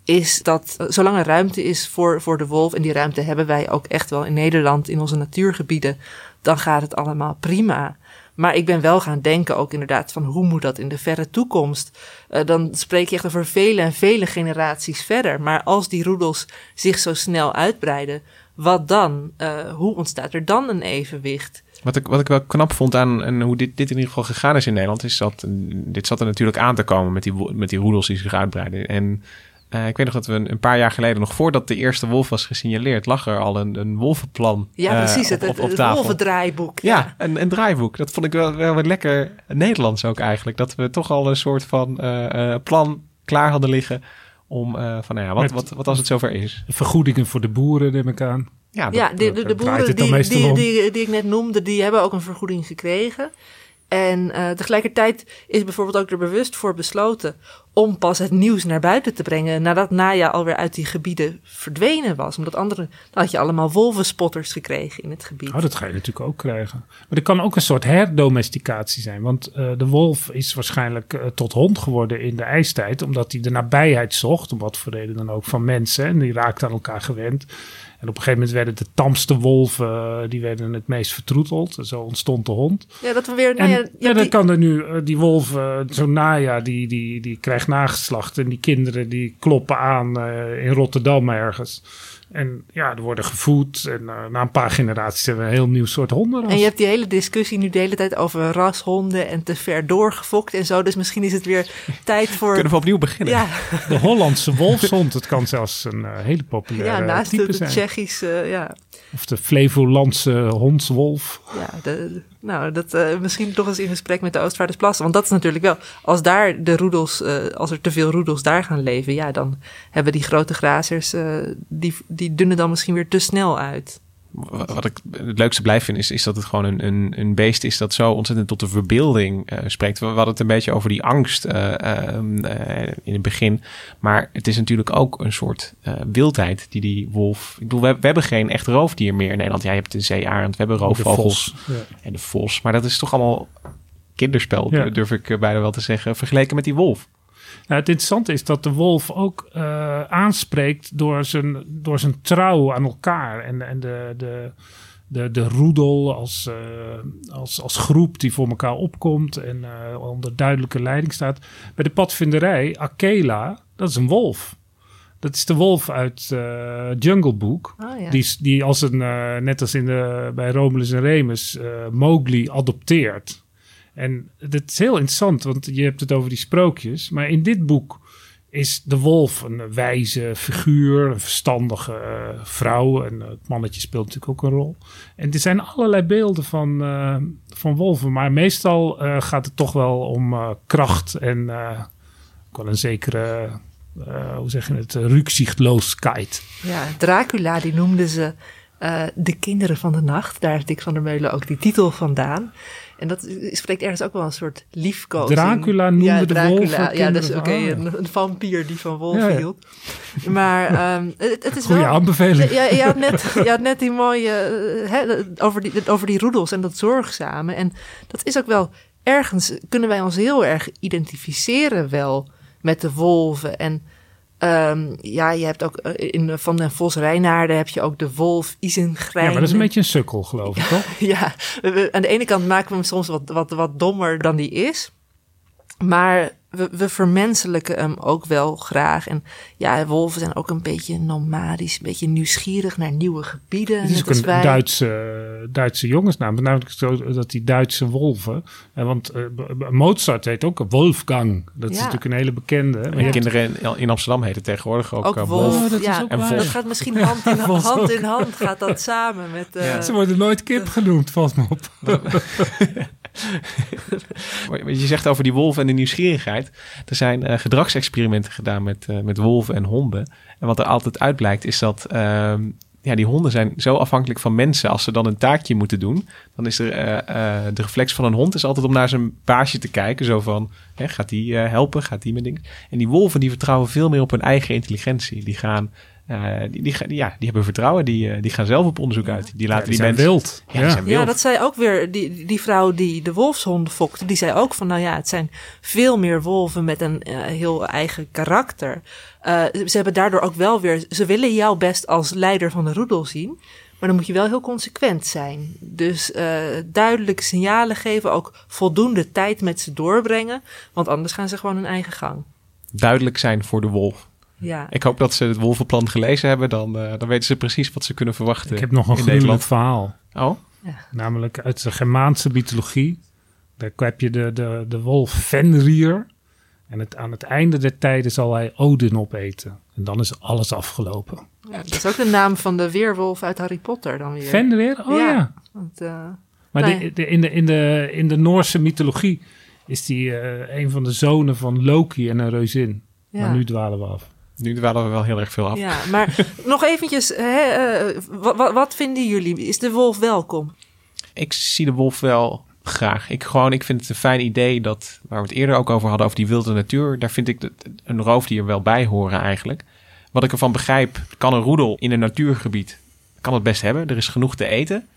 is dat zolang er ruimte is voor, voor de wolf... en die ruimte hebben wij ook echt wel in Nederland in onze natuurgebieden... dan gaat het allemaal prima. Maar ik ben wel gaan denken ook inderdaad van hoe moet dat in de verre toekomst? Eh, dan spreek je echt over vele en vele generaties verder. Maar als die roedels zich zo snel uitbreiden, wat dan? Eh, hoe ontstaat er dan een evenwicht? Wat ik, wat ik wel knap vond aan en hoe dit, dit in ieder geval gegaan is in Nederland, is dat dit zat er natuurlijk aan te komen met die, met die roedels die zich uitbreiden. En eh, ik weet nog dat we een, een paar jaar geleden, nog voordat de eerste wolf was gesignaleerd, lag er al een, een wolvenplan. Ja, eh, precies. op, Het, op, het, op het tafel. wolvendraaiboek. Ja, een, een draaiboek. Dat vond ik wel, wel weer lekker Nederlands ook eigenlijk. Dat we toch al een soort van eh, eh, plan klaar hadden liggen om eh, van, nou ja, wat, Met- wat, wat als het zover is. Vergoedingen voor de boeren, neem ik aan. Ja, dat- Ja, de, de, boeren die, die, die, die ik net noemde, die hebben ook een vergoeding gekregen. En eh, tegelijkertijd is bijvoorbeeld ook er bewust voor besloten om pas het nieuws naar buiten te brengen nadat Naya alweer uit die gebieden verdwenen was. Omdat andere, dan had je allemaal wolvenspotters gekregen in het gebied. Oh, dat ga je natuurlijk ook krijgen. Maar er kan ook een soort herdomesticatie zijn. Want eh, de wolf is waarschijnlijk eh, tot hond geworden in de ijstijd. Omdat hij de nabijheid zocht, om wat voor reden dan ook, van mensen. En die raakten aan elkaar gewend. En op een gegeven moment werden de tamste wolven, eh, die werden het meest vertroeteld. En zo ontstond de hond. Ja, dat we weer. En Nou ja, hebt dan die- kan er nu, die wolf, eh, zo'n Naya, die, die, die krijgt nageslacht. En die kinderen die kloppen aan eh, in Rotterdam ergens. En ja, er worden gevoed. En eh, na een paar generaties hebben we een heel nieuw soort honden. En je hebt die hele discussie nu de hele tijd over rashonden en te ver doorgefokt en zo. Dus misschien is het weer tijd voor. Kunnen we opnieuw beginnen? Ja, De Hollandse wolfshond, het kan zelfs een eh, hele populaire ja, naast de, type de zijn. Tsjechische. Ja, Of de Flevolandse hondswolf. ja nou, dat eh, misschien toch eens in gesprek met de Oostvaardersplassen. Want dat is natuurlijk wel. Als daar de roedels, eh, als er te veel roedels daar gaan leven, ja, dan hebben die grote grazers. eh, die, die dunnen dan misschien weer te snel uit. Wat ik het leukste blijf vind, is, is dat het gewoon een, een, een beest is dat zo ontzettend tot de verbeelding eh, spreekt. We, hadden het een beetje over die angst eh, ehm, eh, in het begin. Maar het is natuurlijk ook een soort wildheid die die wolf... Ik bedoel, we, we, hebben geen echt roofdier meer in Nederland. Jij hebt de zeearend, we hebben roofvogels en de vos. Maar dat is toch allemaal kinderspel, durf ik bijna wel te zeggen, vergeleken met die wolf. Nou, het interessante is dat de wolf ook uh, aanspreekt door zijn, door zijn trouw aan elkaar. En, en de, de, de, de roedel als, uh, als, als groep die voor elkaar opkomt en uh, onder duidelijke leiding staat. Bij de padvinderij, Akela, dat is een wolf. Dat is de wolf uit Jungle Book. Oh, ja. die, die als een, net als in de, bij Romulus en Remus, Mowgli adopteert. En dat is heel interessant, want je hebt het over die sprookjes. Maar in dit boek is de wolf een wijze figuur, een verstandige uh, vrouw. En het mannetje speelt natuurlijk ook een rol. En er zijn allerlei beelden van, uh, van wolven. Maar meestal gaat het toch wel om kracht en ook wel een zekere, hoe zeg je het, rukzichtloosheid. Ja, Dracula die noemden ze de kinderen van de nacht. Daar heeft Dick van der Meulen ook die titel vandaan. En dat spreekt ergens ook wel een soort liefkozing. Dracula noemde ja, Dracula, de Ja, dat is oké, okay, een, een, vampier die van wolven ja, hield. Maar um, het, het, is Goeie wel... aanbeveling. Ja, je, had net, je had net die mooie... Hè, over, die, over die roedels en dat zorgzame. En dat is ook wel... Ergens kunnen wij ons heel erg identificeren wel met de wolven. En Um, ja, je hebt ook eh, in Van den Vos Reinaarden heb je ook de wolf Isengrijm. Ja, maar dat is een beetje een sukkel, geloof ik, toch? ja, aan de ene kant maken we hem soms wat, wat, wat dommer dan die is. Maar we, we vermenselijken hem ook wel graag. En ja, wolven zijn ook een beetje nomadisch, een beetje nieuwsgierig naar nieuwe gebieden. Het is ook een Duitse, Duitse jongensnaam. Namelijk zo dat die Duitse wolven. Want uh, Mozart heet ook Wolfgang. Dat is natuurlijk een hele bekende. Maar kinderen in, Amsterdam heten tegenwoordig ook, ook Wolf. Oh, dat ja, en dat gaat misschien hand in hand, in hand gaat dat samen met. Uh, Ze worden nooit kip genoemd, vast me op. je zegt over die wolven en de nieuwsgierigheid. Er zijn uh, gedragsexperimenten gedaan met, uh, met wolven en honden. En wat er altijd uitblijkt is dat uh, ja, die honden zijn zo afhankelijk van mensen. Als ze dan een taakje moeten doen, dan is er uh, de reflex van een hond is altijd om naar zijn baasje te kijken. Zo van, hè, gaat die helpen? Gaat die met dingen? En die wolven die vertrouwen veel meer op hun eigen intelligentie. Die gaan uh, die, die, ja, die hebben vertrouwen, die, uh, die gaan zelf op onderzoek uit. Die laten die, die mensen. Wild. Ja, ja. Zijn wild. ja, dat zei ook weer die, die vrouw die de wolfshonden fokte. Die zei ook van, nou ja, het zijn veel meer wolven met een uh, heel eigen karakter. ze hebben daardoor ook wel weer, ze willen jou best als leider van de roedel zien. Maar dan moet je wel heel consequent zijn. Dus duidelijke signalen geven, ook voldoende tijd met ze doorbrengen. Want anders gaan ze gewoon hun eigen gang. Duidelijk zijn voor de wolf. Ja. Ik hoop dat ze het wolvenplan gelezen hebben. Dan, uh, dan weten ze precies wat ze kunnen verwachten. Ik heb nog een gruwelijk verhaal. Oh? Ja. Namelijk uit de Germaanse mythologie. Daar heb je de, de, de wolf Fenrir. En het, aan het einde der tijden zal hij Odin opeten. En dan is alles afgelopen. Ja, dat is ook de naam van de weerwolf uit Harry Potter dan weer. Fenrir? Oh ja. Want, uh, maar de, de, in, de, in, de, in de Noorse mythologie is die uh, een van de zonen van Loki en een reuzin. Ja. Maar nu dwalen we af. Nu dwalen we wel heel erg veel af. Ja, maar nog eventjes, hè, uh, wat, wat vinden jullie? Is de wolf welkom? Ik zie de wolf wel graag. Ik, gewoon, ik vind het een fijn idee dat, waar we het eerder ook over hadden, over die wilde natuur. Daar vind ik dat een roofdier wel bij horen eigenlijk. Wat ik ervan begrijp, kan een roedel in een natuurgebied kan het best hebben. Er is genoeg te eten.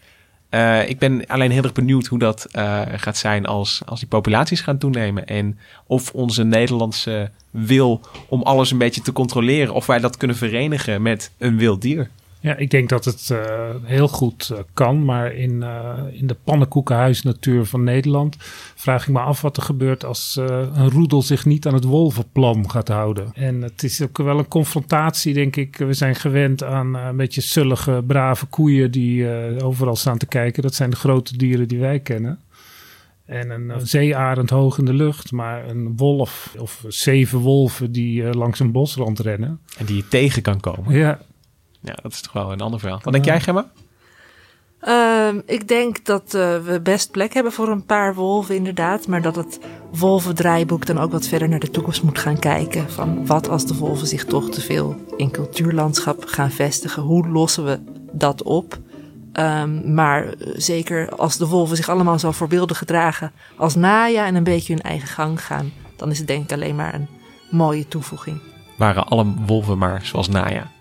Uh, ik ben alleen heel erg benieuwd hoe dat uh, gaat zijn als, als die populaties gaan toenemen. En of onze Nederlandse wil om alles een beetje te controleren, of wij dat kunnen verenigen met een wild dier. Ja, ik denk dat het uh, heel goed uh, kan. Maar in, uh, in de pannenkoekenhuisnatuur van Nederland vraag ik me af wat er gebeurt als een roedel zich niet aan het wolvenplan gaat houden. En het is ook wel een confrontatie, denk ik. We zijn gewend aan een beetje zullige, brave koeien die overal staan te kijken. Dat zijn de grote dieren die wij kennen. En een zeearend hoog in de lucht, maar een wolf of zeven wolven die langs een bosrand rennen. En die je tegen kan komen. Ja, ja, dat is toch wel een ander verhaal. Wat denk jij, Gemma? Uh, ik denk dat uh, we best plek hebben voor een paar wolven, inderdaad. Maar dat het wolvendraaiboek dan ook wat verder naar de toekomst moet gaan kijken. Van wat als de wolven zich toch te veel in cultuurlandschap gaan vestigen? Hoe lossen we dat op? Ehm, maar zeker als de wolven zich allemaal zo voorbeeldig gedragen als Naya en een beetje hun eigen gang gaan, dan is het denk ik alleen maar een mooie toevoeging. Waren alle wolven maar zoals Naya.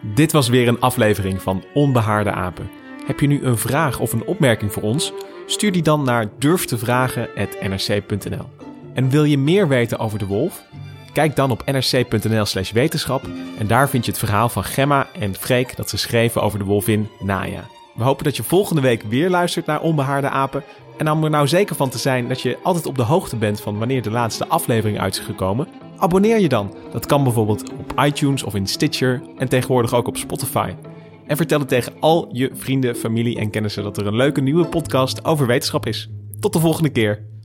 Dit was weer een aflevering van Onbehaarde Apen. Heb je nu een vraag of een opmerking voor ons? Stuur die dan naar durftevragen.nrc.nl. En wil je meer weten over de wolf? Kijk dan op nrc.nl/slash wetenschap en daar vind je het verhaal van Gemma en Freek dat ze schreven over de wolvin Naya. We hopen dat je volgende week weer luistert naar Onbehaarde Apen. En om er nou zeker van te zijn dat je altijd op de hoogte bent van wanneer de laatste aflevering uit is gekomen, abonneer je dan. Dat kan bijvoorbeeld op iTunes of in Stitcher en tegenwoordig ook op Spotify. En vertel het tegen al je vrienden, familie en kennissen dat er een leuke nieuwe podcast over wetenschap is. Tot de volgende keer.